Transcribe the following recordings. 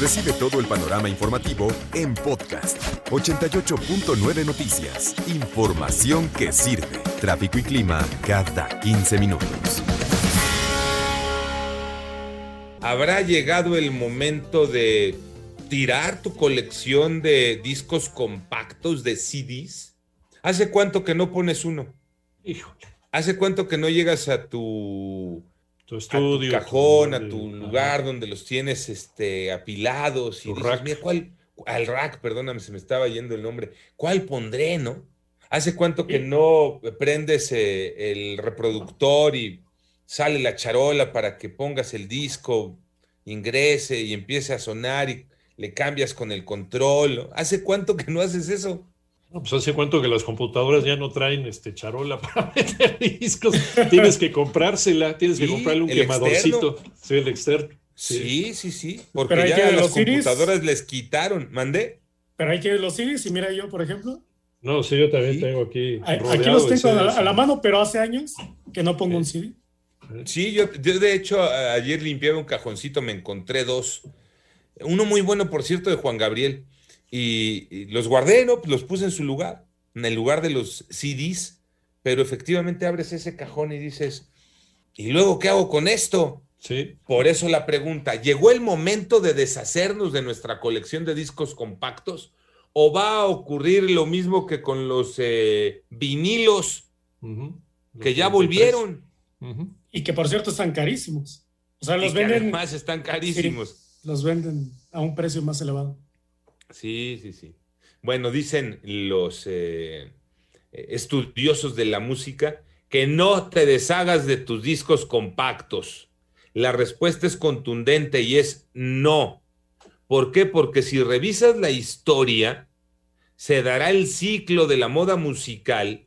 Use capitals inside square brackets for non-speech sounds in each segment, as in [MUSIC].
Recibe todo el panorama informativo en podcast 88.9 Noticias. Información que sirve. Tráfico y clima cada 15 minutos. ¿Habrá llegado el momento de tirar tu colección de discos compactos de CDs? ¿Hace cuánto que no pones uno? Híjole. ¿Hace cuánto que no llegas a tu, Tu a estudio. tu cajón, a donde- tu lugar donde los tienes este, apilados y Tu dices, rack. mira, ¿cuál? Al rack, perdóname, se me estaba yendo el nombre. ¿Cuál pondré, no? ¿Hace cuánto que no prendes eh, el reproductor y sale la charola para que pongas el disco, ingrese y empiece a sonar y le cambias con el control? ¿Hace cuánto que no haces eso? No, pues hace cuánto que las computadoras ya no traen este charola [LAUGHS] para meter discos. Tienes que comprársela, tienes que Sí, comprarle un quemadorcito. Sí, el externo. Sí, sí, sí, porque Pero ya que las computadoras les quitaron. ¿Mandé? Pero hay que los CDs, y mira yo, por ejemplo, No, sí, yo también Sí. tengo aquí. aquí los de tengo a la, CDs. a la mano, pero hace años que no pongo un CD. Sí, yo, yo de hecho ayer limpiaba un cajoncito, me encontré dos. Uno muy bueno, por cierto, de Juan Gabriel. Y, y los guardé, ¿no? Los puse en su lugar, en el lugar de los CDs. Pero efectivamente abres ese cajón y dices, ¿y luego qué hago con esto? Sí. Por eso la pregunta, ¿llegó el momento de deshacernos de nuestra colección de discos compactos? ¿O va a ocurrir lo mismo que con los eh, vinilos que Los ya 33. volvieron? Y que por cierto están carísimos. O sea, los venden, además están carísimos. los venden a un precio más elevado. Sí, sí, sí. Bueno, dicen los eh, estudiosos de la música que no te deshagas de tus discos compactos. La respuesta es contundente y es no. ¿Por qué? Porque si revisas la historia, se dará el ciclo de la moda musical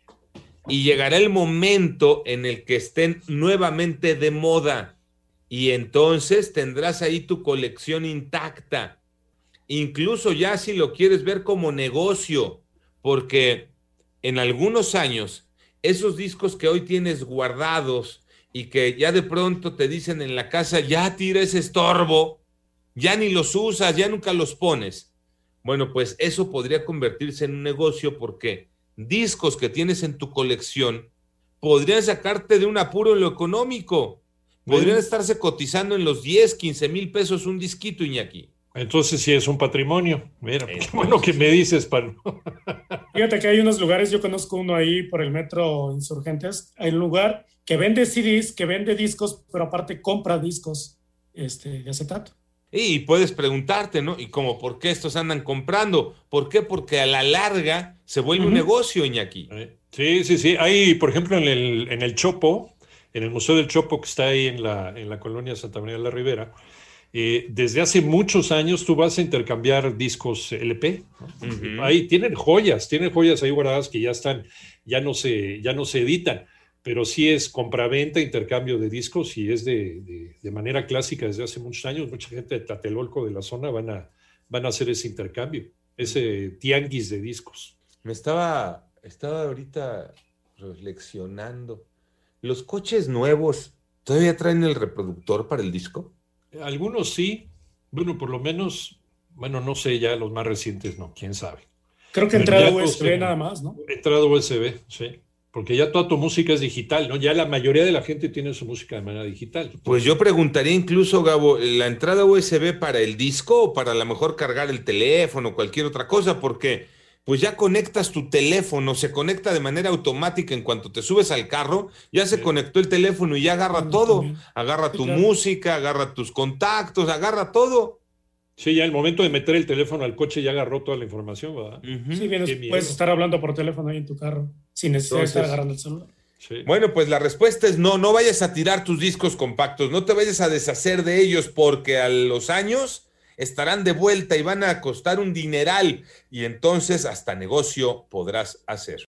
y llegará el momento en el que estén nuevamente de moda. Y entonces tendrás ahí tu colección intacta incluso ya si lo quieres ver como negocio, porque en algunos años esos discos que hoy tienes guardados y que ya de pronto te dicen en la casa, ya tira ese estorbo, ya ni los usas, ya nunca los pones. Bueno, pues eso podría convertirse en un negocio porque discos que tienes en tu colección podrían sacarte de un apuro en lo económico. Podrían estarse cotizando en los 10, 15 mil pesos un disquito, Iñaki. Entonces sí es un patrimonio. Mira, [LAUGHS] qué bueno que me dices, Pablo. [LAUGHS] Fíjate que hay unos lugares, yo conozco uno ahí por el metro Insurgentes, hay un lugar que vende CDs, que vende discos, pero aparte compra discos este, de acetato. Y puedes preguntarte, ¿no? ¿Y como por qué estos andan comprando? ¿Por qué? Porque a la larga se vuelve un negocio, Iñaki. Eh, Sí, sí, sí. Hay, por ejemplo, en el, en el Chopo, en el Museo del Chopo que está ahí en la, en la colonia Santa María de la Ribera, eh, desde hace muchos años tú vas a intercambiar discos LP. Ahí tienen joyas, tienen joyas ahí guardadas que ya están, ya no se, ya no se editan, pero sí es compraventa, intercambio de discos y es de, de- de manera clásica desde hace muchos años. Mucha gente de Tlatelolco de la zona van a, van a hacer ese intercambio, ese tianguis de discos. Me estaba, estaba ahorita reflexionando. ¿Los coches nuevos todavía traen el reproductor para el disco? Algunos sí, bueno, por lo menos, bueno, no sé, ya los más recientes no, quién sabe. Creo que entrada USB nada más, ¿no? Entrada USB, sí, porque ya toda tu música es digital, ¿no? Ya la mayoría de la gente tiene su música de manera digital. Pues yo preguntaría incluso, Gabo, ¿la entrada USB para el disco o para a lo mejor cargar el teléfono o cualquier otra cosa? Porque pues ya conectas tu teléfono, se conecta de manera automática en cuanto te subes al carro, ya se Sí. conectó el teléfono y ya agarra todo. también. Agarra Sí, tu claro. música, agarra tus contactos, agarra todo. Sí, ya el momento de meter el teléfono al coche ya agarró toda la información, ¿verdad? Sí, miedo. puedes estar hablando por teléfono ahí en tu carro sin necesidad de estar agarrando el celular. Sí. Bueno, pues la respuesta es no, no vayas a tirar tus discos compactos, no te vayas a deshacer de ellos porque a los años estarán de vuelta y van a costar un dineral y entonces hasta negocio podrás hacer.